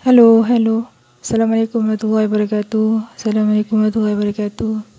Hello, hello. Assalamualaikum warahmatullahi wabarakatuh. Assalamualaikum warahmatullahi wabarakatuh.